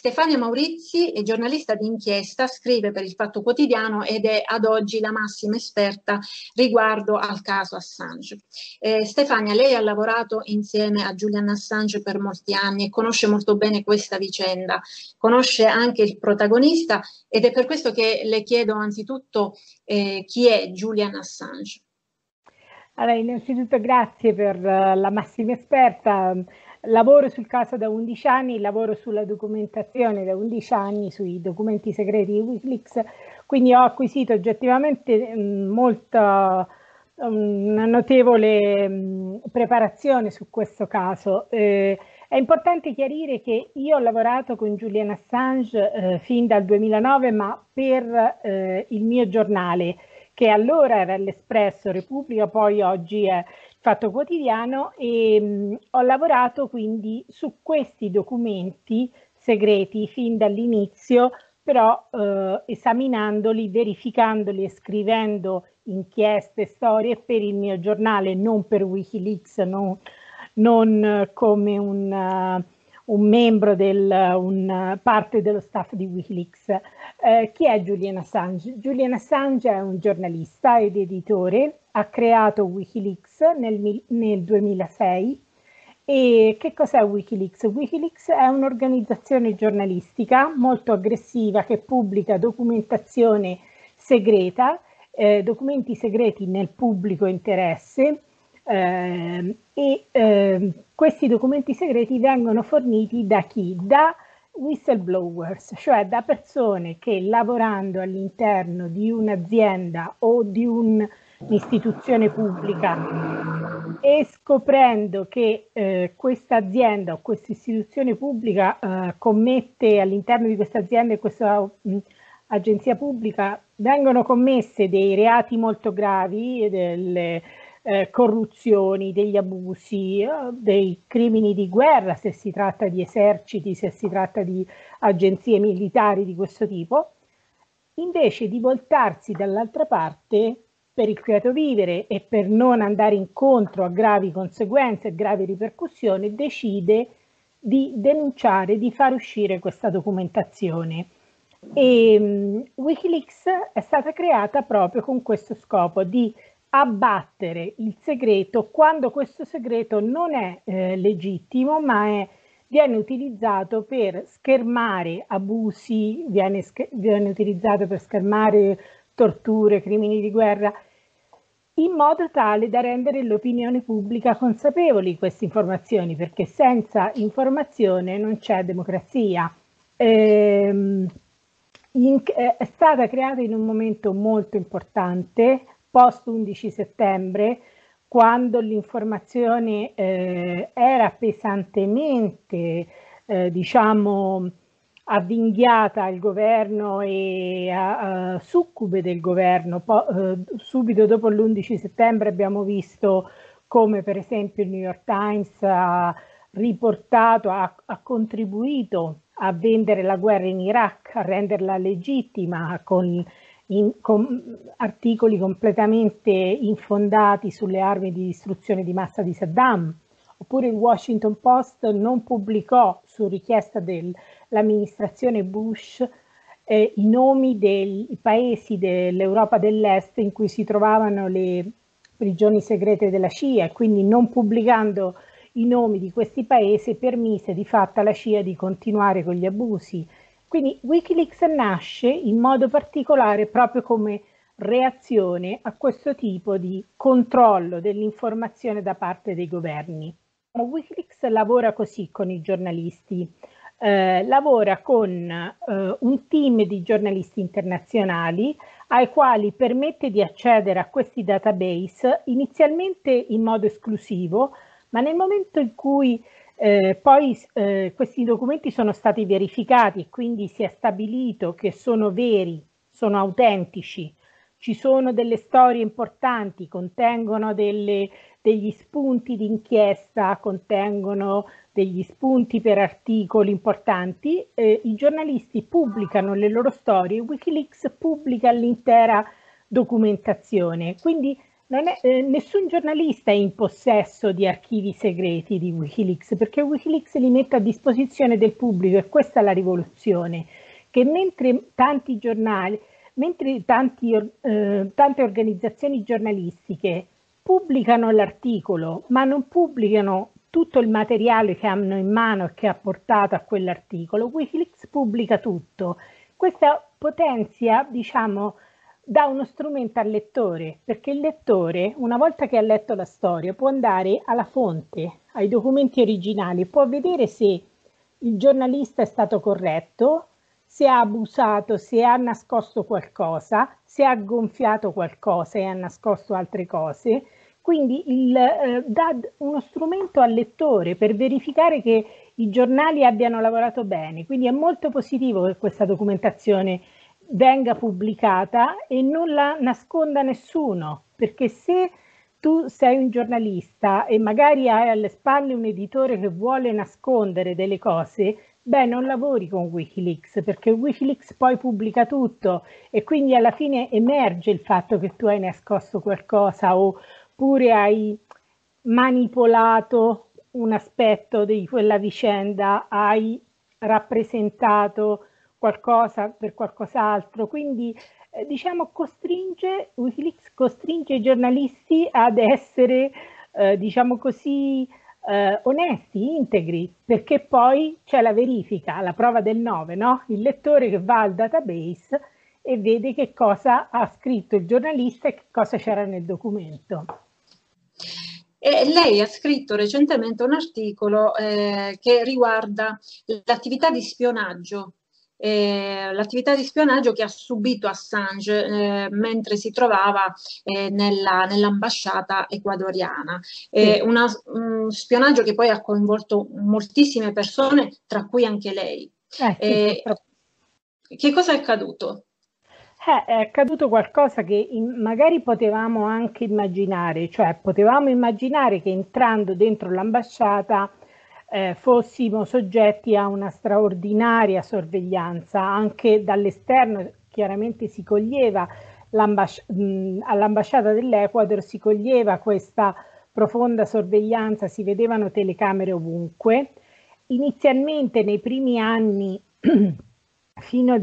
Stefania Maurizi è giornalista di inchiesta, scrive per il Fatto Quotidiano ed è ad oggi la massima esperta riguardo al caso Assange. Eh, Stefania, lei ha lavorato insieme a Julian Assange per molti anni e conosce molto bene questa vicenda, conosce anche il protagonista ed è per questo che le chiedo anzitutto eh, chi è Julian Assange. Allora, innanzitutto grazie per uh, la massima esperta. Lavoro sul caso da 11 anni, lavoro sulla documentazione da 11 anni sui documenti segreti di Wikileaks, quindi ho acquisito oggettivamente molta una notevole preparazione su questo caso. Eh, è importante chiarire che io ho lavorato con Julian Assange eh, fin dal 2009, ma per eh, il mio giornale, che allora era l'Espresso Repubblica, poi oggi è Fatto Quotidiano e mh, ho lavorato quindi su questi documenti segreti fin dall'inizio, però eh, esaminandoli, verificandoli e scrivendo inchieste, storie per il mio giornale, non per Wikileaks, non, non come un, uh, un membro del un, parte dello staff di Wikileaks. Eh, chi è Julian Assange? Julian Assange è un giornalista ed editore ha creato Wikileaks nel, nel 2006 e che cos'è Wikileaks? Wikileaks è un'organizzazione giornalistica molto aggressiva che pubblica documentazione segreta, eh, documenti segreti nel pubblico interesse eh, e eh, questi documenti segreti vengono forniti da chi? Da whistleblowers, cioè da persone che lavorando all'interno di un'azienda o di un un'istituzione pubblica. E scoprendo che eh, questa azienda o questa istituzione pubblica eh, commette all'interno di questa azienda e questa mh, agenzia pubblica vengono commesse dei reati molto gravi, delle eh, corruzioni, degli abusi, eh, dei crimini di guerra, se si tratta di eserciti, se si tratta di agenzie militari di questo tipo, invece di voltarsi dall'altra parte per il quieto vivere e per non andare incontro a gravi conseguenze e gravi ripercussioni, decide di denunciare, di far uscire questa documentazione. E um, Wikileaks è stata creata proprio con questo scopo di abbattere il segreto quando questo segreto non è eh, legittimo, ma è, viene utilizzato per schermare abusi, viene, viene utilizzato per schermare torture, crimini di guerra in modo tale da rendere l'opinione pubblica consapevoli di queste informazioni, perché senza informazione non c'è democrazia. Ehm, in, eh, è stata creata in un momento molto importante, post 11 settembre, quando l'informazione eh, era pesantemente, eh, diciamo, avvinghiata al governo e a, a succube del governo. Po, eh, subito dopo l'11 settembre abbiamo visto come per esempio il New York Times ha riportato, ha, ha contribuito a vendere la guerra in Iraq, a renderla legittima con, in, con articoli completamente infondati sulle armi di distruzione di massa di Saddam. Oppure il Washington Post non pubblicò su richiesta del l'amministrazione Bush eh, i nomi dei paesi dell'Europa dell'Est in cui si trovavano le prigioni segrete della CIA e quindi non pubblicando i nomi di questi paesi permise di fatto alla CIA di continuare con gli abusi. Quindi Wikileaks nasce in modo particolare proprio come reazione a questo tipo di controllo dell'informazione da parte dei governi. Wikileaks lavora così con i giornalisti eh, lavora con eh, un team di giornalisti internazionali ai quali permette di accedere a questi database inizialmente in modo esclusivo, ma nel momento in cui eh, poi eh, questi documenti sono stati verificati e quindi si è stabilito che sono veri, sono autentici, ci sono delle storie importanti, contengono delle, degli spunti di inchiesta, contengono degli spunti per articoli importanti, eh, i giornalisti pubblicano le loro storie, Wikileaks pubblica l'intera documentazione, quindi è, eh, nessun giornalista è in possesso di archivi segreti di Wikileaks perché Wikileaks li mette a disposizione del pubblico e questa è la rivoluzione, che mentre tanti giornali, mentre tanti, eh, tante organizzazioni giornalistiche pubblicano l'articolo ma non pubblicano tutto il materiale che hanno in mano e che ha portato a quell'articolo, Wikileaks pubblica tutto. Questa potenzia, diciamo, dà uno strumento al lettore, perché il lettore, una volta che ha letto la storia, può andare alla fonte, ai documenti originali, può vedere se il giornalista è stato corretto, se ha abusato, se ha nascosto qualcosa, se ha gonfiato qualcosa e ha nascosto altre cose. Quindi il, eh, dà uno strumento al lettore per verificare che i giornali abbiano lavorato bene. Quindi è molto positivo che questa documentazione venga pubblicata e non la nasconda nessuno, perché se tu sei un giornalista e magari hai alle spalle un editore che vuole nascondere delle cose, beh, non lavori con Wikileaks, perché Wikileaks poi pubblica tutto e quindi alla fine emerge il fatto che tu hai nascosto qualcosa oppure hai manipolato un aspetto di quella vicenda, hai rappresentato qualcosa per qualcos'altro, quindi eh, diciamo costringe, Wikileaks costringe i giornalisti ad essere, eh, diciamo così, eh, onesti, integri, perché poi c'è la verifica, la prova del 9, no? Il lettore che va al database e vede che cosa ha scritto il giornalista e che cosa c'era nel documento. E lei ha scritto recentemente un articolo eh, che riguarda l'attività di spionaggio eh, l'attività di spionaggio che ha subito Assange eh, mentre si trovava eh, nella, nell'ambasciata ecuadoriana. Sì. Una, un spionaggio che poi ha coinvolto moltissime persone, tra cui anche lei. Eh, eh, che cosa è accaduto? Eh, è accaduto qualcosa che in, magari potevamo anche immaginare, cioè potevamo immaginare che entrando dentro l'ambasciata eh, fossimo soggetti a una straordinaria sorveglianza anche dall'esterno chiaramente si coglieva all'ambasciata dell'Ecuador si coglieva questa profonda sorveglianza, si vedevano telecamere ovunque. Inizialmente nei primi anni fino al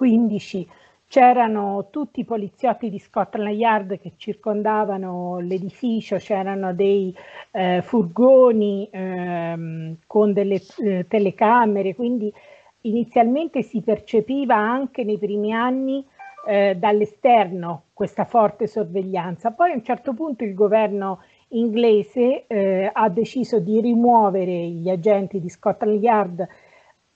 2015 c'erano tutti i poliziotti di Scotland Yard che circondavano l'edificio, c'erano dei eh, furgoni ehm, con delle eh, telecamere, quindi inizialmente si percepiva anche nei primi anni eh, dall'esterno questa forte sorveglianza. Poi a un certo punto il governo inglese eh, ha deciso di rimuovere gli agenti di Scotland Yard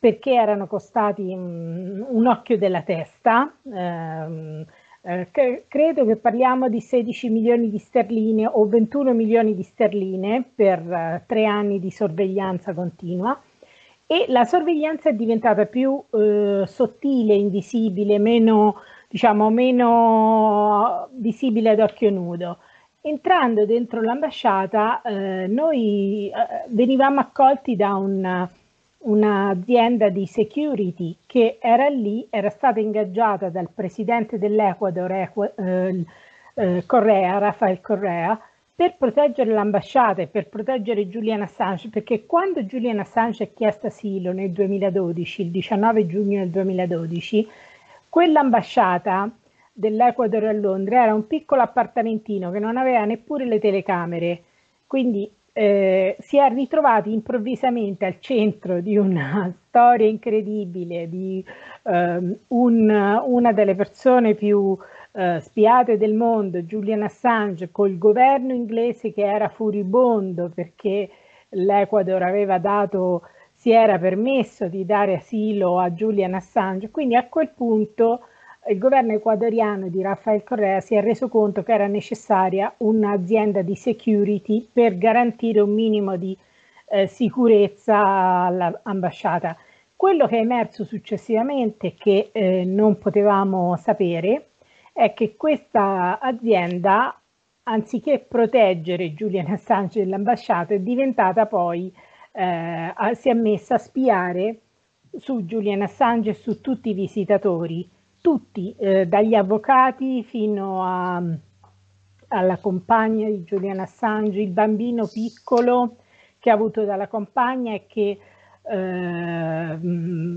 perché erano costati um, un occhio della testa. Ehm, eh, credo che parliamo di 16 milioni di sterline o 21 milioni di sterline per eh, tre anni di sorveglianza continua e la sorveglianza è diventata più eh, sottile, invisibile, meno, diciamo, meno visibile ad occhio nudo. Entrando dentro l'ambasciata, noi venivamo accolti da un un'azienda di security che era lì, era stata ingaggiata dal presidente dell'Ecuador, eh, eh, Correa, Rafael Correa, per proteggere l'ambasciata e per proteggere Julian Assange, perché quando Julian Assange ha chiesto asilo nel 2012, il 19 giugno del 2012, quell'ambasciata dell'Ecuador a Londra era un piccolo appartamentino che non aveva neppure le telecamere, quindi eh, si è ritrovati improvvisamente al centro di una storia incredibile di eh, un, una delle persone più eh, spiate del mondo, Julian Assange, col governo inglese che era furibondo perché l'Ecuador aveva dato, si era permesso di dare asilo a Julian Assange. Quindi a quel punto il governo ecuadoriano di Rafael Correa si è reso conto che era necessaria un'azienda di security per garantire un minimo di eh, sicurezza all'ambasciata. Quello che è emerso successivamente, che eh, non potevamo sapere, è che questa azienda, anziché proteggere Julian Assange dell'ambasciata, è diventata poi, eh, si è messa a spiare su Julian Assange e su tutti i visitatori tutti, eh, dagli avvocati fino a, alla compagna di Julian Assange, il bambino piccolo che ha avuto dalla compagna e che eh,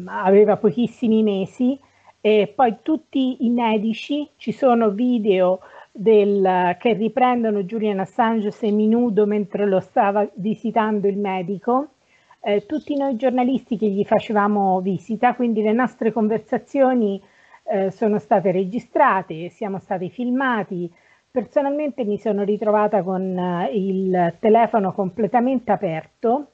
aveva pochissimi mesi. E poi tutti i medici, ci sono video del, che riprendono Julian Assange seminudo mentre lo stava visitando il medico, eh, tutti noi giornalisti che gli facevamo visita, quindi le nostre conversazioni eh, sono state registrate, siamo stati filmati. Personalmente mi sono ritrovata con eh, il telefono completamente aperto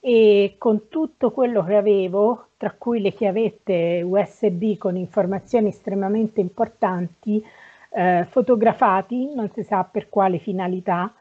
e con tutto quello che avevo, tra cui le chiavette USB con informazioni estremamente importanti, eh, fotografati, non si sa per quale finalità.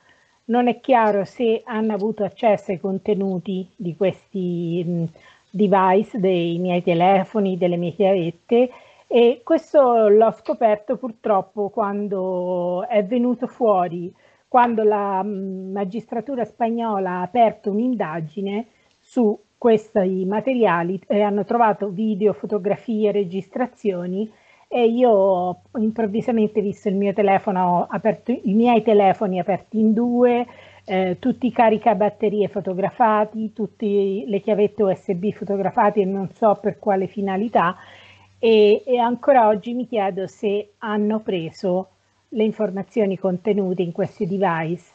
Non è chiaro se hanno avuto accesso ai contenuti di questi device, dei miei telefoni, delle mie chiavette e questo l'ho scoperto purtroppo quando è venuto fuori, quando la magistratura spagnola ha aperto un'indagine su questi materiali e hanno trovato video, fotografie, registrazioni e io ho improvvisamente visto il mio telefono aperto, i miei telefoni aperti in due, eh, tutti i caricabatterie fotografati, tutte le chiavette USB fotografate e non so per quale finalità e, e ancora oggi mi chiedo se hanno preso le informazioni contenute in questi device.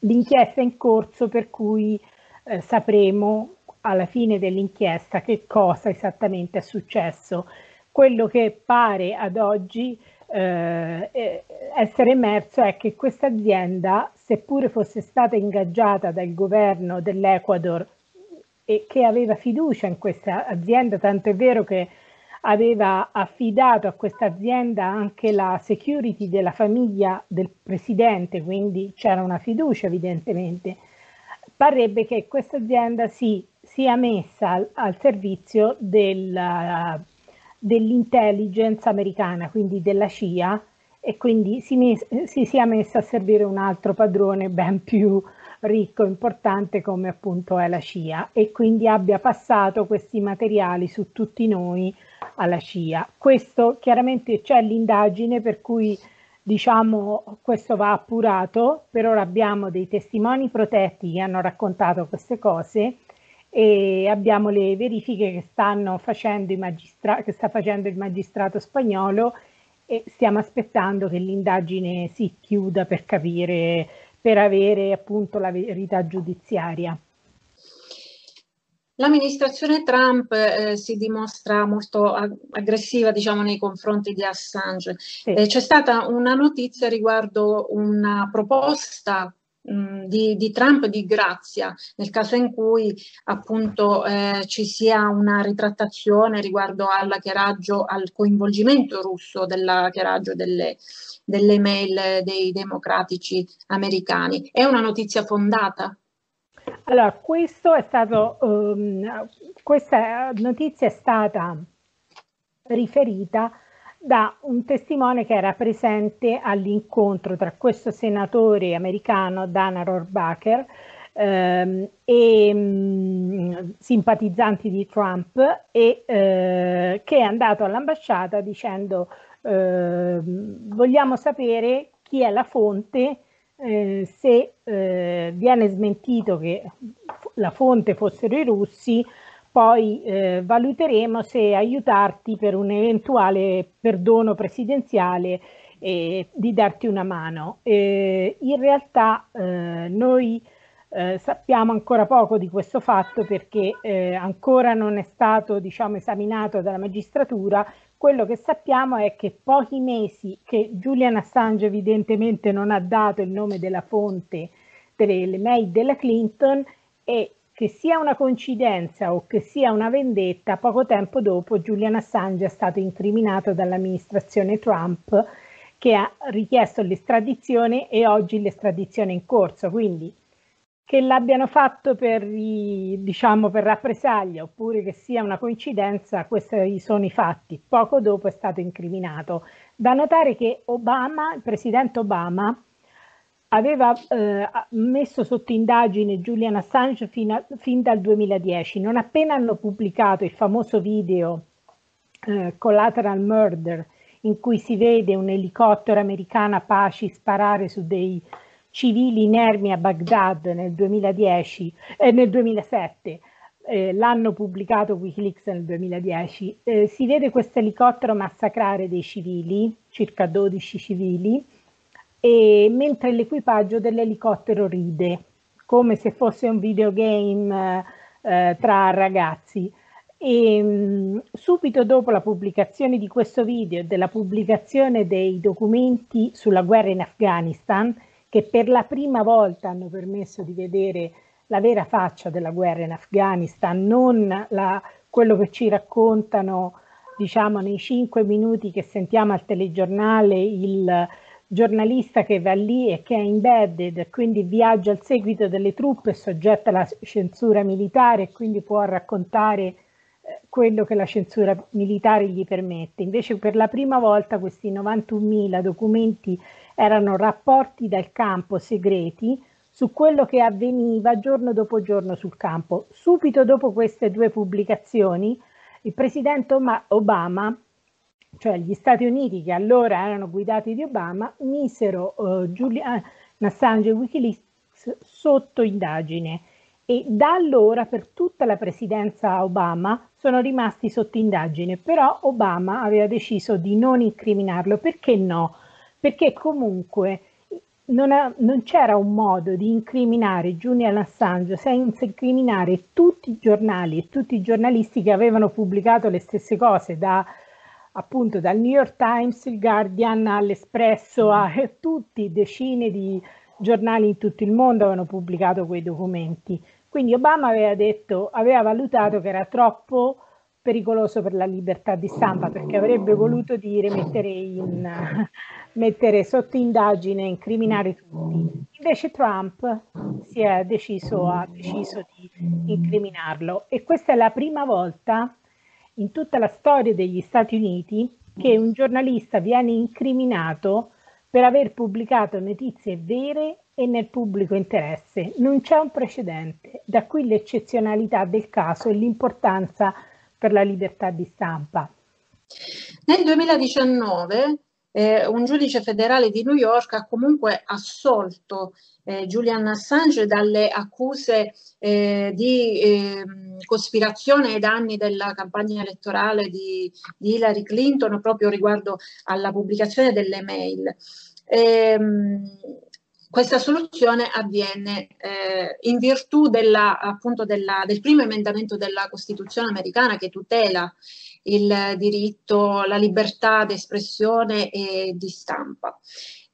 L'inchiesta è in corso per cui eh, sapremo alla fine dell'inchiesta che cosa esattamente è successo. Quello che pare ad oggi eh, essere emerso è che questa azienda, seppure fosse stata ingaggiata dal governo dell'Ecuador e che aveva fiducia in questa azienda, tanto è vero che aveva affidato a questa azienda anche la security della famiglia del presidente, quindi c'era una fiducia evidentemente. Parrebbe che questa azienda si sia messa al, al servizio del, dell'intelligence americana, quindi della CIA, e quindi si, mes- si sia messa a servire un altro padrone ben più ricco e importante come appunto è la CIA e quindi abbia passato questi materiali su tutti noi alla CIA. Questo chiaramente c'è l'indagine per cui diciamo questo va appurato, per ora abbiamo dei testimoni protetti che hanno raccontato queste cose e abbiamo le verifiche che, stanno facendo i magistra- che sta facendo il magistrato spagnolo e stiamo aspettando che l'indagine si chiuda per capire, per avere appunto la verità giudiziaria. L'amministrazione Trump eh, si dimostra molto ag- aggressiva diciamo, nei confronti di Assange. Sì. Eh, c'è stata una notizia riguardo una proposta di, di, Trump di grazia nel caso in cui appunto eh, ci sia una ritrattazione riguardo al coinvolgimento russo dell'hackeraggio delle, delle mail dei democratici americani. È una notizia fondata? Allora, questo è stato, um, questa notizia è stata riferita da un testimone che era presente all'incontro tra questo senatore americano, Dana Rohrabacher, ehm, e mh, simpatizzanti di Trump e eh, che è andato all'ambasciata dicendo eh, vogliamo sapere chi è la fonte eh, se eh, viene smentito che la fonte fossero i russi, poi eh, valuteremo se aiutarti per un eventuale perdono presidenziale e di darti una mano. in realtà eh, noi eh, sappiamo ancora poco di questo fatto perché eh, ancora non è stato diciamo, esaminato dalla magistratura quello che sappiamo è che pochi mesi che Julian Assange evidentemente non ha dato il nome della fonte delle mail della Clinton e che sia una coincidenza o che sia una vendetta, poco tempo dopo Julian Assange è stato incriminato dall'amministrazione Trump che ha richiesto l'estradizione e oggi l'estradizione è in corso. Quindi che l'abbiano fatto per, i, diciamo, per rappresaglia oppure che sia una coincidenza, questi sono i fatti. Poco dopo è stato incriminato. Da notare che Obama, il presidente Obama, aveva eh, messo sotto indagine Julian Assange fin, fin, dal 2010. Non appena hanno pubblicato il famoso video eh, Collateral Murder in cui si vede un elicottero americano Apache sparare su dei civili inermi a Baghdad nel 2010, eh, nel 2007, eh, l'hanno pubblicato Wikileaks nel 2010, eh, si vede questo elicottero massacrare dei civili, circa 12 civili, e, mentre l'equipaggio dell'elicottero ride, come se fosse un videogame eh, tra ragazzi. E, mh, mm, subito dopo la pubblicazione di questo video e della pubblicazione dei documenti sulla guerra in Afghanistan, che per la prima volta hanno permesso di vedere la vera faccia della guerra in Afghanistan, non la, quello che ci raccontano diciamo nei cinque minuti che sentiamo al telegiornale il giornalista che va lì e che è embedded, quindi viaggia al seguito delle truppe, soggetta alla censura militare e quindi può raccontare eh, quello che la censura militare gli permette. Invece per la prima volta questi 91.000 documenti erano rapporti dal campo segreti su quello che avveniva giorno dopo giorno sul campo. Subito dopo queste due pubblicazioni, il presidente Obama, cioè gli Stati Uniti che allora erano guidati di Obama, misero uh, Julian Assange e Wikileaks sotto indagine e da allora per tutta la presidenza Obama sono rimasti sotto indagine, però Obama aveva deciso di non incriminarlo. Perché no? Perché comunque non, ha, non, c'era un modo di incriminare Julian Assange senza incriminare tutti i giornali e tutti i giornalisti che avevano pubblicato le stesse cose, da, appunto dal New York Times, il Guardian all'Espresso, a tutti, decine di giornali in tutto il mondo avevano pubblicato quei documenti. Quindi Obama aveva detto, aveva valutato che era troppo pericoloso per la libertà di stampa perché avrebbe voluto dire mettere in mettere sotto indagine e incriminare tutti. Invece Trump si è deciso, ha deciso di incriminarlo e questa è la prima volta in tutta la storia degli Stati Uniti che un giornalista viene incriminato per aver pubblicato notizie vere e nel pubblico interesse. Non c'è un precedente, da qui l'eccezionalità del caso e l'importanza per la libertà di stampa. Nel 2019 eh, un giudice federale di New York ha comunque assolto eh, Julian Assange dalle accuse eh, di ehm, cospirazione ai danni della campagna elettorale di, di, Hillary Clinton proprio riguardo alla pubblicazione delle mail. Ehm, questa soluzione avviene eh, in virtù della, appunto della, del primo emendamento della Costituzione americana che tutela il diritto, la libertà d'espressione e di stampa.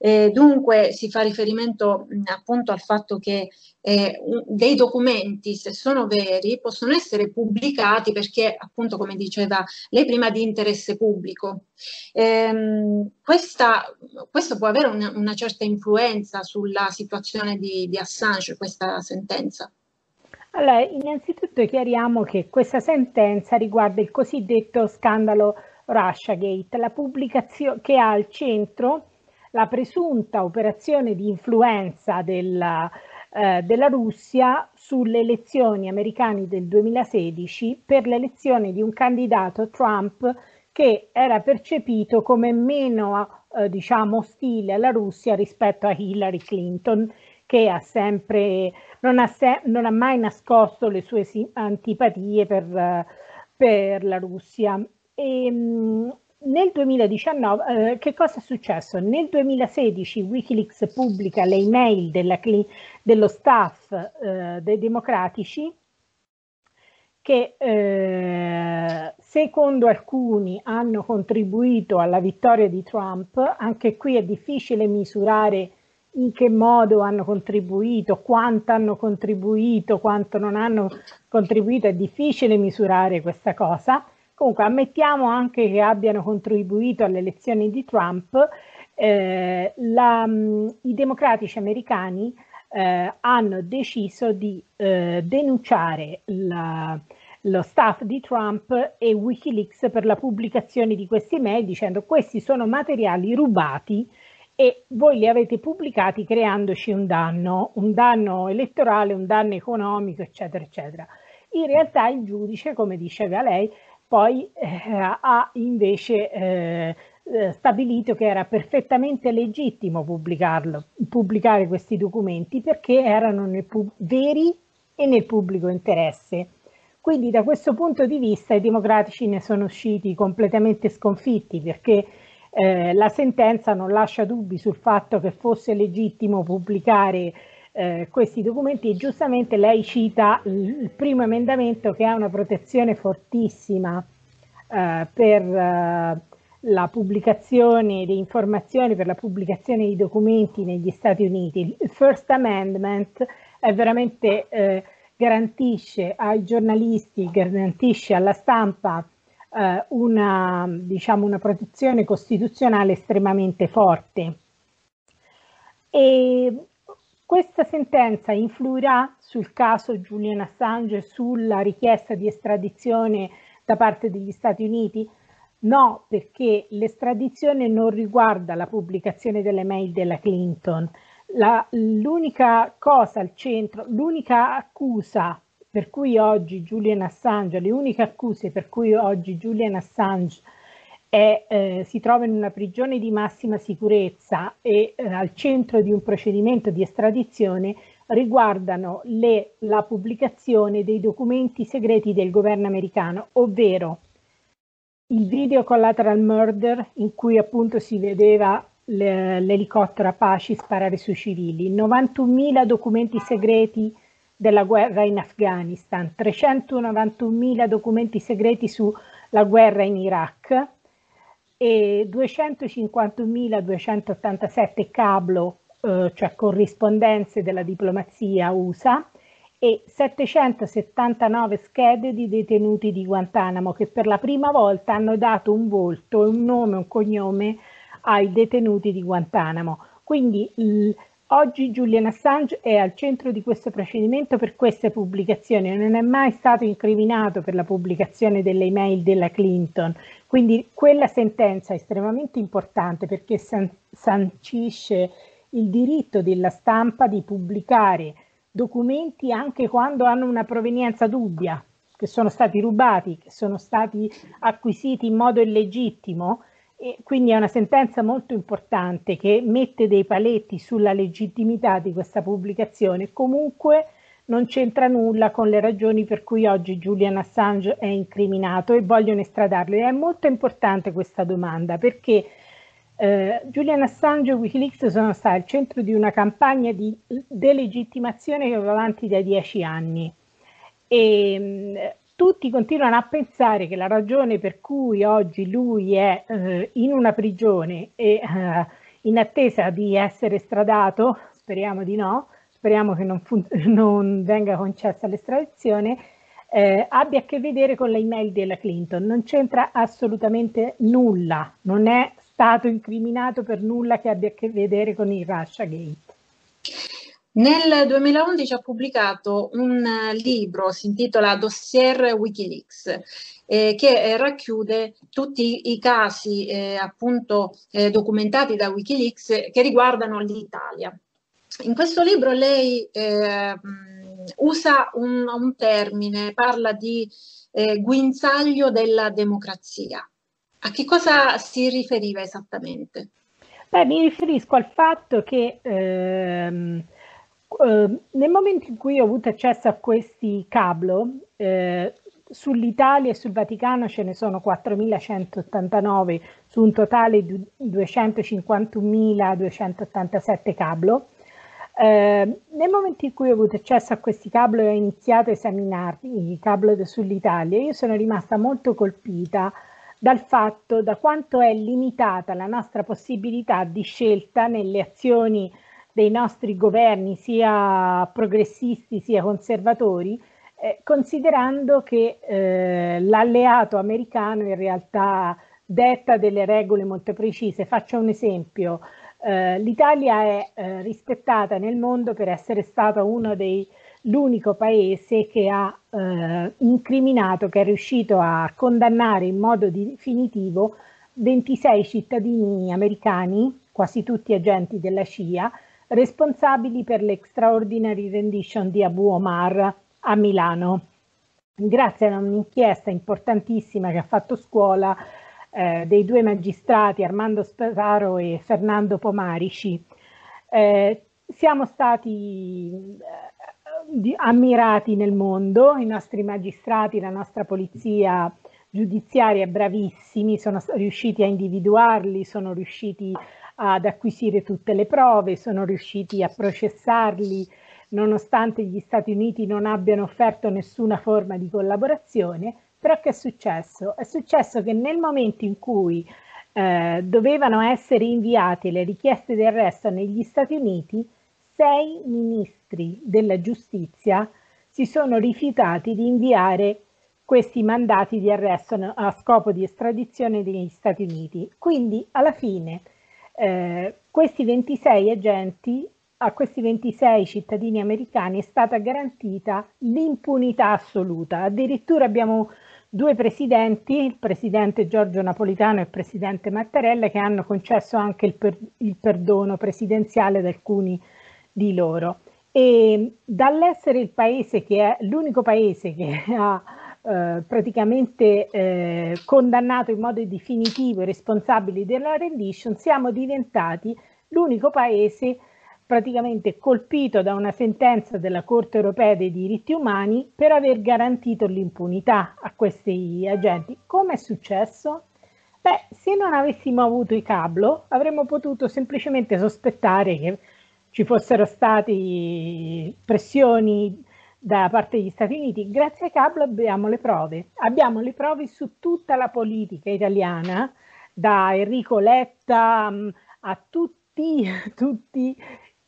Eh, dunque si fa riferimento mh, appunto al fatto che eh, dei documenti, se sono veri, possono essere pubblicati perché appunto, come diceva lei prima, di interesse pubblico. Eh, questa, questo può avere una, una, certa influenza sulla situazione di, di Assange, questa sentenza. Allora, innanzitutto chiariamo che questa sentenza riguarda il cosiddetto scandalo Russiagate, la pubblicazione che ha al centro la presunta operazione di influenza della, eh, della Russia sulle elezioni americane del 2016 per l'elezione di un candidato Trump che era percepito come meno eh, diciamo ostile alla Russia rispetto a Hillary Clinton che ha sempre, non, ha se, non ha mai nascosto le sue antipatie per, per la Russia. E, ehm, nel 2019, eh, che cosa è successo? Nel 2016 Wikileaks pubblica le email della, dello staff eh, dei democratici che eh, secondo alcuni hanno contribuito alla vittoria di Trump. Anche qui è difficile misurare in che modo hanno contribuito, quanto hanno contribuito, quanto non hanno contribuito, è difficile misurare questa cosa. Comunque ammettiamo anche che abbiano contribuito alle elezioni di Trump, eh, la, i democratici americani eh, hanno deciso di eh, denunciare la, lo staff di Trump e Wikileaks per la pubblicazione di questi email dicendo questi sono materiali rubati e voi li avete pubblicati creandoci un danno, un danno elettorale, un danno economico, eccetera, eccetera. In realtà il giudice, come diceva lei, poi eh, ha invece eh, eh, stabilito che era perfettamente legittimo pubblicare questi documenti perché erano veri e nel pubblico interesse. Quindi da questo punto di vista i democratici ne sono usciti completamente sconfitti perché eh, la sentenza non lascia dubbi sul fatto che fosse legittimo pubblicare eh, questi documenti e giustamente lei cita il primo emendamento che ha una protezione fortissima eh, per eh, la pubblicazione di informazioni, per la pubblicazione di documenti negli Stati Uniti. Il First Amendment è veramente eh, garantisce ai giornalisti, garantisce alla stampa eh, una, diciamo, una protezione costituzionale estremamente forte. E questa sentenza influirà sul caso Julian Assange, sulla richiesta di estradizione da parte degli Stati Uniti? No, perché l'estradizione non riguarda la pubblicazione delle mail della Clinton. l'unica cosa al centro, l'unica accusa per cui oggi Julian Assange, le uniche accuse per cui oggi Julian Assange è, eh, si trova in una prigione di massima sicurezza e eh, al centro di un procedimento di estradizione riguardano le, la pubblicazione dei documenti segreti del governo americano, ovvero il video collateral murder in cui appunto si vedeva l'elicottero Apache sparare sui civili, 91.000 documenti segreti della guerra in Afghanistan, 391.000 documenti segreti sulla guerra in Iraq e 251.287 cablo, eh, cioè corrispondenze della diplomazia USA e 779 schede di detenuti di Guantanamo che per la prima volta hanno dato un volto, un nome, un cognome ai detenuti di Guantanamo. Quindi Oggi Julian Assange è al centro di questo procedimento per queste pubblicazioni, non è mai stato incriminato per la pubblicazione delle email della Clinton, quindi quella sentenza è estremamente importante perché san sancisce il diritto della stampa di pubblicare documenti anche quando hanno una provenienza dubbia, che sono stati rubati, che sono stati acquisiti in modo illegittimo e quindi è una sentenza molto importante che mette dei paletti sulla legittimità di questa pubblicazione. Comunque non c'entra nulla con le ragioni per cui oggi Julian Assange è incriminato e vogliono estradarlo. E è molto importante questa domanda perché eh, Julian Assange e Wikileaks sono stati al centro di una campagna di delegittimazione che va avanti da dieci anni. E, tutti continuano a pensare che la ragione per cui oggi lui è eh, in una prigione e eh, in attesa di essere stradato, speriamo di no, speriamo che non, non venga concessa l'estradizione, eh, abbia a che vedere con le email della Clinton. Non c'entra assolutamente nulla, non è stato incriminato per nulla che abbia a che vedere con il Russia Gate. Nel 2011 ha pubblicato un libro, si intitola Dossier Wikileaks, eh, che eh, racchiude tutti i casi eh, appunto eh, documentati da Wikileaks che riguardano l'Italia. In questo libro lei eh, usa un, un, termine, parla di eh, guinzaglio della democrazia. A che cosa si riferiva esattamente? Beh, mi riferisco al fatto che ehm, Ehm, nel momento in cui ho avuto accesso a questi cablo, eh, sull'Italia e sul Vaticano ce ne sono 4.189 su un totale di 251.287 cablo. Eh, nel momento in cui ho avuto accesso a questi cablo e ho iniziato a esaminarli, i cablo sull'Italia, io sono rimasta molto colpita dal fatto da quanto è limitata la nostra possibilità di scelta nelle azioni dei nostri governi, sia progressisti sia conservatori, eh, considerando che eh, l'alleato americano in realtà detta delle regole molto precise. Faccio un esempio. Eh, L'Italia è eh, rispettata nel mondo per essere stata uno dei l'unico paese che ha eh, incriminato, che è riuscito a condannare in modo definitivo 26 cittadini americani, quasi tutti agenti della CIA, responsabili per l'extraordinary rendition di Abu Omar a Milano. Grazie a un'inchiesta importantissima che ha fatto scuola, eh, dei due magistrati Armando Spataro e Fernando Pomarici. Eh, siamo stati eh, ammirati nel mondo, i nostri magistrati, la nostra polizia giudiziaria bravissimi, sono riusciti a individuarli, sono riusciti ad acquisire tutte le prove, sono riusciti a processarli nonostante gli Stati Uniti non abbiano offerto nessuna forma di collaborazione. Però che è successo? È successo che nel momento in cui eh, dovevano essere inviate le richieste di arresto negli Stati Uniti, sei ministri della giustizia si sono rifiutati di inviare questi mandati di arresto a scopo di estradizione negli Stati Uniti. Quindi alla fine eh, questi 26 agenti, a questi 26 cittadini americani è stata garantita l'impunità assoluta. Addirittura abbiamo due presidenti, il presidente Giorgio Napolitano e il presidente Mattarella, che hanno concesso anche il, per, il perdono presidenziale ad alcuni di loro. E dall'essere il paese che è l'unico paese che ha eh, praticamente eh, condannato in modo definitivo i responsabili della rendition, siamo diventati l'unico paese praticamente colpito da una sentenza della Corte europea dei diritti umani per aver garantito l'impunità a questi agenti. Come è successo? Beh, se non avessimo avuto i cablo, avremmo potuto semplicemente sospettare che ci fossero state pressioni da parte degli Stati Uniti, grazie a Cablo abbiamo le prove. Abbiamo le prove su tutta la politica italiana, da Enrico Letta mm, a tutti, tutti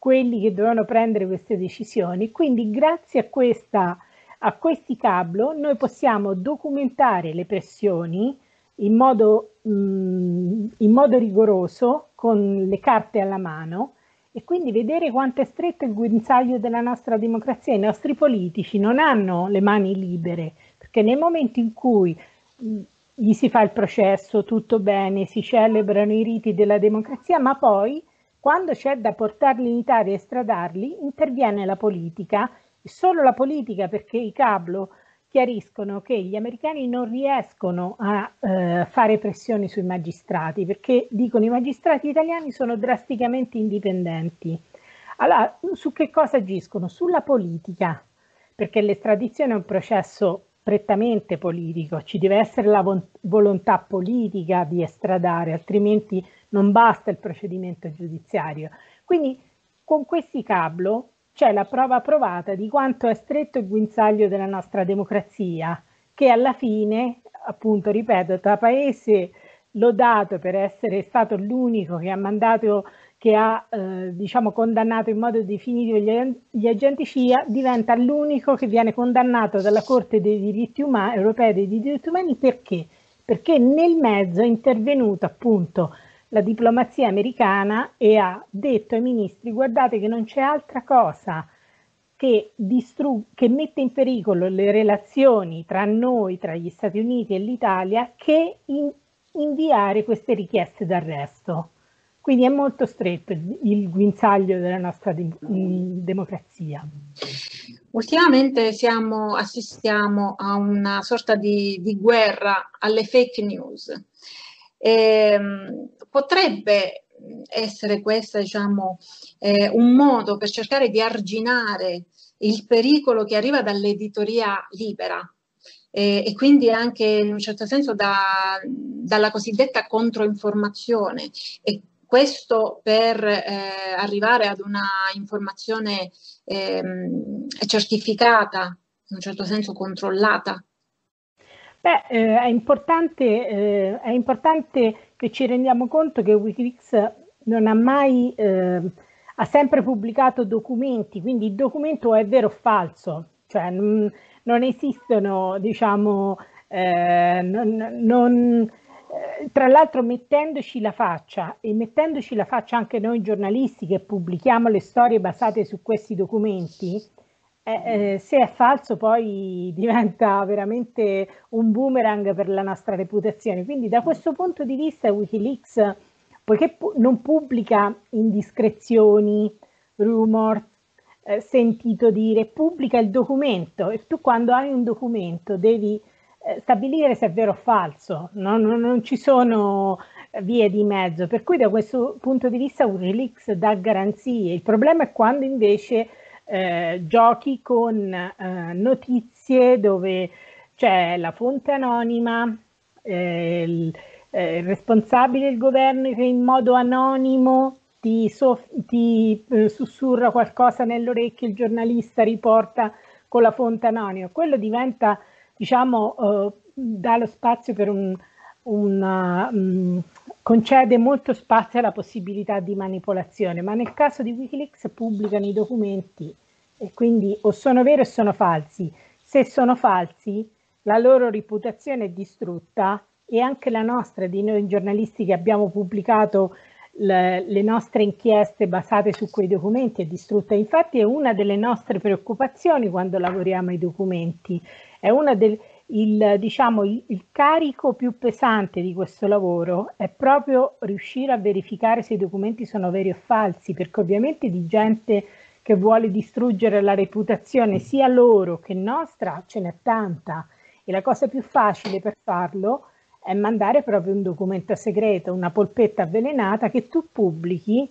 quelli che dovevano prendere queste decisioni. Quindi grazie a, questa, a questi Cablo noi possiamo documentare le pressioni in modo, mh, mm, in modo rigoroso, con le carte alla mano, e quindi vedere quanto è stretto il guinzaglio della nostra democrazia. I nostri politici non hanno le mani libere, perché nel momento in cui gli si fa il processo, tutto bene, si celebrano i riti della democrazia, ma poi quando c'è da portarli in Italia e estradarli, interviene la politica, e solo la politica perché i cablo chiariscono che gli americani non riescono a eh, fare pressioni sui magistrati perché dicono i magistrati italiani sono drasticamente indipendenti. Allora, su che cosa agiscono? Sulla politica, perché l'estradizione è un processo prettamente politico, ci deve essere la volontà politica di estradare, altrimenti non basta il procedimento giudiziario. Quindi con questi cablo c'è la prova provata di quanto è stretto il guinzaglio della nostra democrazia, che alla fine, appunto, ripeto, tra paese lodato per essere stato l'unico che ha mandato che ha eh, diciamo, condannato in modo definitivo gli, gli, agenti CIA, diventa l'unico che viene condannato dalla Corte dei diritti umani, europea dei diritti umani perché? Perché nel mezzo è intervenuto appunto la diplomazia americana e ha detto ai ministri guardate che non c'è altra cosa che, distru- che mette in pericolo le relazioni tra noi, tra gli Stati Uniti e l'Italia, che in- inviare queste richieste d'arresto. Quindi è molto stretto il, guinzaglio della nostra di- democrazia. Ultimamente siamo, assistiamo a una sorta di, di guerra alle fake news eh, potrebbe essere questo diciamo, eh, un modo per cercare di arginare il pericolo che arriva dall'editoria libera. Eh, e quindi anche in un certo senso da, dalla cosiddetta controinformazione. E questo per eh, arrivare ad una informazione ehm, certificata, in un certo senso controllata Beh, eh, è, importante, eh, è, importante, che ci rendiamo conto che Wikileaks non ha mai, eh, ha sempre pubblicato documenti, quindi il documento è vero o falso, cioè non, non esistono, diciamo, eh, non, non, eh, tra l'altro mettendoci la faccia e mettendoci la faccia anche noi giornalisti che pubblichiamo le storie basate su questi documenti, eh, eh, se è falso poi diventa veramente un boomerang per la nostra reputazione. Quindi da questo punto di vista Wikileaks, poiché pu- non pubblica indiscrezioni, rumor, eh, sentito dire, pubblica il documento e tu quando hai un documento devi eh, stabilire se è vero o falso, non, non, non, ci sono vie di mezzo, per cui da questo punto di vista Wikileaks dà garanzie. Il problema è quando invece eh, giochi con eh, notizie dove c'è la fonte anonima, eh, il, eh, il, responsabile del governo che in modo anonimo ti, soff- ti eh, sussurra qualcosa nell'orecchio, il giornalista riporta con la fonte anonima. Quello diventa, diciamo, dà lo spazio per un, una, um, concede molto spazio alla possibilità di manipolazione, ma nel caso di Wikileaks pubblicano i documenti e quindi o sono veri o sono falsi. Se sono falsi, la loro reputazione è distrutta e anche la nostra, di noi giornalisti che abbiamo pubblicato le, le nostre inchieste basate su quei documenti è distrutta. Infatti è una delle nostre preoccupazioni quando lavoriamo ai documenti, è una del, il, diciamo, il, il, carico più pesante di questo lavoro è proprio riuscire a verificare se i documenti sono veri o falsi, perché ovviamente di gente che vuole distruggere la reputazione sia loro che nostra ce n'è tanta. E la cosa più facile per farlo è mandare proprio un documento segreto, una polpetta avvelenata che tu pubblichi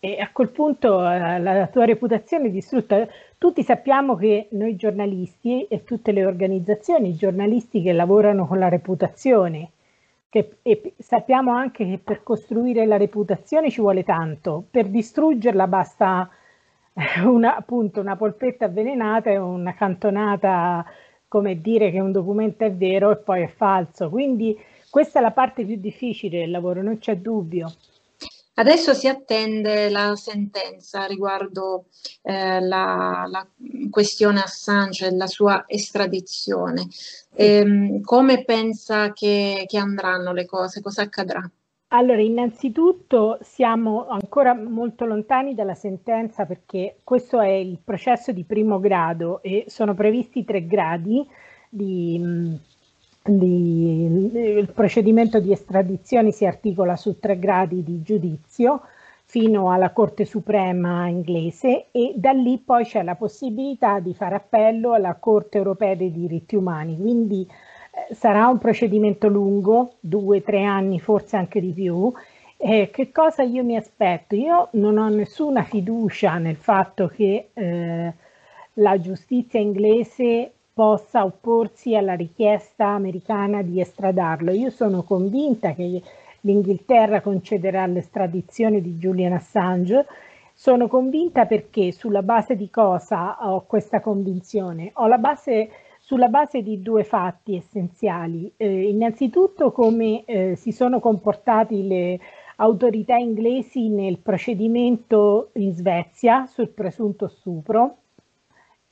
e a quel punto eh, la tua reputazione è distrutta. Tutti sappiamo che noi giornalisti e tutte le organizzazioni, i giornalisti che lavorano con la reputazione, che, e sappiamo anche che per costruire la reputazione ci vuole tanto, per distruggerla basta una, appunto una polpetta avvelenata e una cantonata come dire che un documento è vero e poi è falso. Quindi questa è la parte più difficile del lavoro, non c'è dubbio. Adesso si attende la sentenza riguardo eh, la, la, questione Assange e la sua estradizione. Eh, come pensa che, che andranno le cose? Cosa accadrà? Allora, innanzitutto siamo ancora molto lontani dalla sentenza perché questo è il processo di primo grado e sono previsti tre gradi di, di, il procedimento di estradizione si articola su tre gradi di giudizio fino alla Corte Suprema inglese e da lì poi c'è la possibilità di fare appello alla Corte Europea dei diritti umani. Quindi eh, sarà un procedimento lungo, due, tre anni, forse anche di più. Eh, che cosa io mi aspetto? Io non ho nessuna fiducia nel fatto che eh, la giustizia inglese possa opporsi alla richiesta americana di estradarlo. Io sono convinta che l'Inghilterra concederà l'estradizione di Julian Assange. Sono convinta perché sulla base di cosa ho questa convinzione? Ho la base sulla base di due fatti essenziali. Eh, innanzitutto come eh, si sono comportati le autorità inglesi nel procedimento in Svezia sul presunto stupro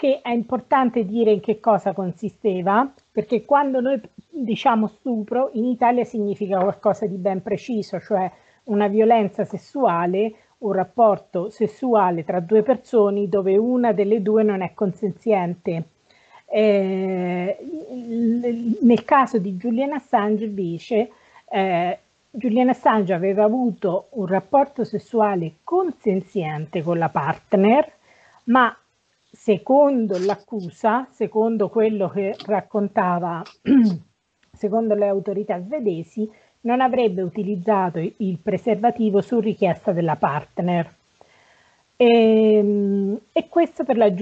che è importante dire in che cosa consisteva, perché quando noi diciamo stupro in Italia significa qualcosa di ben preciso, cioè una violenza sessuale, un rapporto sessuale tra due persone dove una delle due non è consenziente. Eh, nel caso di Julian Assange invece eh, Julian Assange aveva avuto un rapporto sessuale consenziente con la partner, ma secondo l'accusa, secondo quello che raccontava, secondo le autorità svedesi, non avrebbe utilizzato il preservativo su richiesta della partner. E, ehm, e questo per la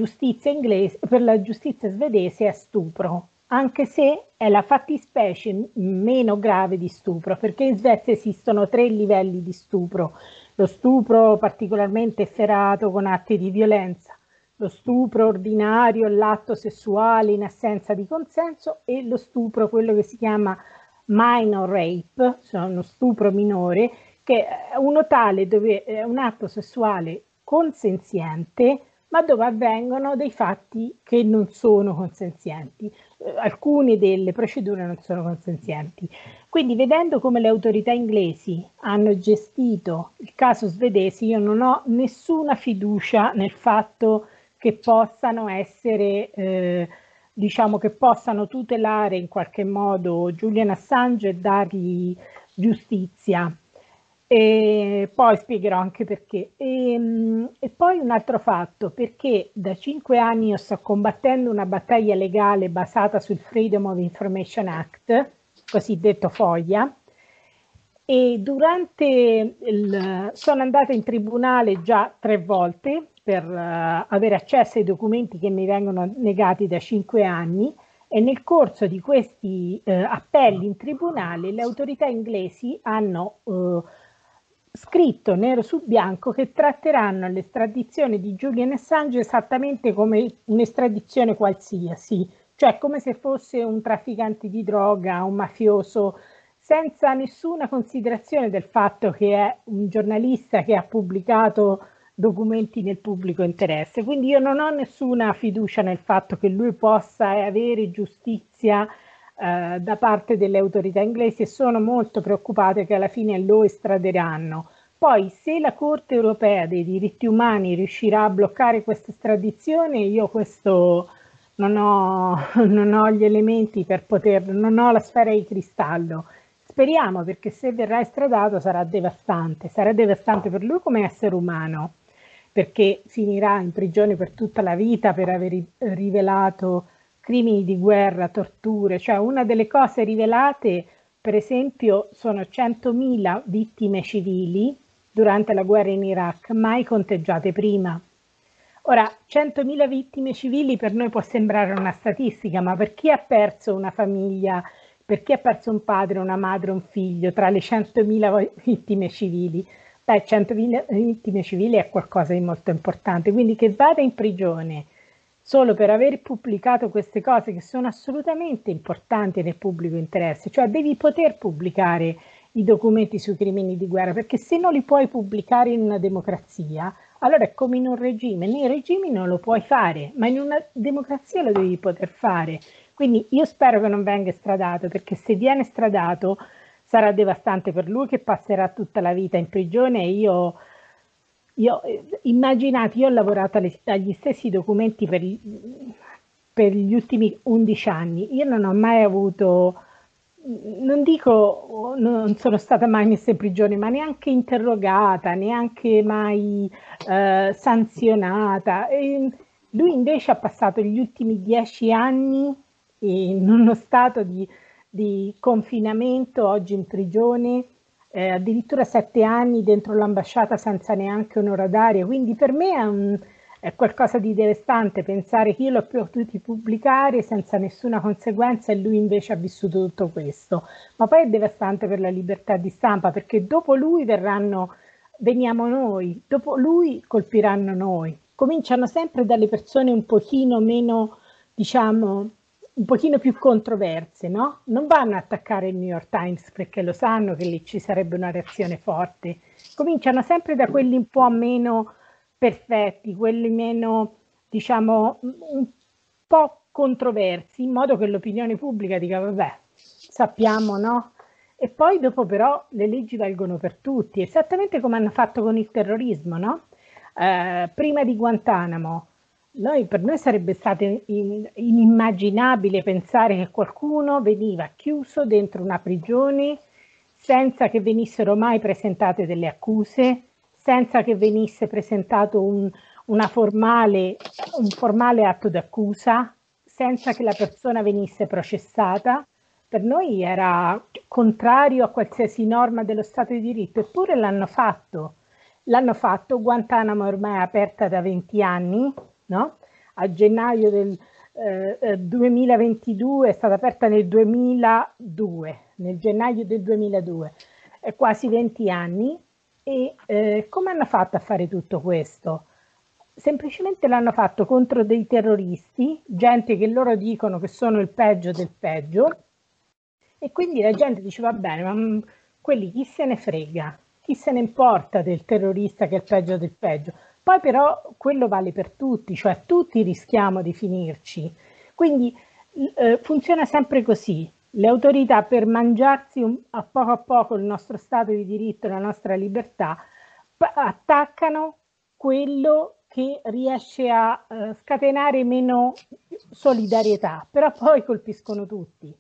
inglese, per la giustizia svedese è stupro, anche se è la fattispecie meno grave di stupro, perché in Svezia esistono tre livelli di stupro. Lo stupro particolarmente efferato con atti di violenza, lo stupro ordinario, l'atto sessuale in assenza di consenso e lo stupro, quello che si chiama minor rape, cioè uno stupro minore, che è uno tale dove è un atto sessuale consenziente, ma dove avvengono dei fatti che non sono consenzienti. Alcune delle procedure non sono consenzienti. Quindi vedendo come le autorità inglesi hanno gestito il caso svedese, io non ho nessuna fiducia nel fatto che possano essere, eh, diciamo che possano tutelare in qualche modo Julian Assange e dargli giustizia. E poi spiegherò anche perché. E, ehm, e, poi un altro fatto, perché da cinque anni io sto combattendo una battaglia legale basata sul Freedom of Information Act, cosiddetto FOIA, e durante il, sono andata in tribunale già tre volte per uh, avere accesso ai documenti che mi vengono negati da cinque anni e nel corso di questi uh, appelli in tribunale le autorità inglesi hanno uh, scritto nero su bianco che tratteranno l'estradizione di Julian Assange esattamente come un'estradizione qualsiasi, cioè come se fosse un trafficante di droga, un mafioso senza nessuna considerazione del fatto che è un giornalista che ha pubblicato documenti nel pubblico interesse. Quindi io non ho nessuna fiducia nel fatto che lui possa avere giustizia eh, da parte delle autorità inglesi e sono molto preoccupate che alla fine lo estraderanno. Poi se la Corte europea dei diritti umani riuscirà a bloccare questa estradizione, io questo non ho, non ho gli elementi per poter, non ho la sfera di cristallo Speriamo perché se verrà estradato sarà devastante, sarà devastante per lui come essere umano, perché finirà in prigione per tutta la vita per aver rivelato crimini di guerra, torture, cioè una delle cose rivelate, per esempio, sono 100.000 vittime civili durante la guerra in Iraq, mai conteggiate prima. Ora, 100.000 vittime civili per noi può sembrare una statistica, ma per chi ha perso una famiglia per chi ha perso un padre, una madre, un figlio tra le 100.000 vittime civili. Beh, 100.000 vittime civili è qualcosa di molto importante, quindi che vada in prigione solo per aver pubblicato queste cose che sono assolutamente importanti nel pubblico interesse, cioè devi poter pubblicare i documenti sui crimini di guerra, perché se non li puoi pubblicare in una democrazia, allora è come in un regime, nei regimi non lo puoi fare, ma in una democrazia lo devi poter fare. Quindi io spero che non venga estradato, perché se viene estradato sarà devastante per lui che passerà tutta la vita in prigione io, io immaginate, io ho lavorato alle, agli stessi documenti per, per gli ultimi 11 anni, io non ho mai avuto non dico non sono stata mai messa in prigione, ma neanche interrogata, neanche mai eh, sanzionata. E lui invece ha passato gli ultimi dieci anni in uno stato di, di confinamento, oggi in prigione, eh, addirittura sette anni dentro l'ambasciata senza neanche un'ora d'aria. Quindi per me è, un, è, qualcosa di devastante pensare che io l'ho potuto pubblicare senza nessuna conseguenza e lui invece ha vissuto tutto questo. Ma poi è devastante per la libertà di stampa perché dopo lui verranno, veniamo noi, dopo lui colpiranno noi. Cominciano sempre dalle persone un pochino meno, diciamo, un pochino più controverse, no? Non vanno a attaccare il New York Times perché lo sanno che lì ci sarebbe una reazione forte. Cominciano sempre da quelli un po' meno perfetti, quelli meno, diciamo, un po' controversi, in modo che l'opinione pubblica dica, vabbè, sappiamo, no? E poi dopo però le leggi valgono per tutti, esattamente come hanno fatto con il terrorismo, no? Eh, prima di Guantanamo, noi, per noi sarebbe stato in, inimmaginabile pensare che qualcuno veniva chiuso dentro una prigione senza che venissero mai presentate delle accuse, senza che venisse presentato un, formale, un formale atto d'accusa, senza che la persona venisse processata. Per noi era contrario a qualsiasi norma dello Stato di diritto, eppure l'hanno fatto. L'hanno fatto, Guantanamo ormai è aperta da 20 anni, no? a gennaio del eh, 2022, eh, è stata aperta nel 2002, nel gennaio del 2002, è quasi 20 anni. E eh, come hanno fatto a fare tutto questo? Semplicemente l'hanno fatto contro dei terroristi, gente che loro dicono che sono il peggio del peggio, e quindi la gente dice va bene, ma mm, quelli chi se ne frega, chi se ne importa del terrorista che è il peggio del peggio? Poi però quello vale per tutti, cioè tutti rischiamo di finirci. Quindi eh, funziona sempre così. Le autorità per mangiarsi un, a poco a poco il nostro Stato di diritto, la nostra libertà, attaccano quello che riesce a eh, scatenare meno solidarietà, però poi colpiscono tutti.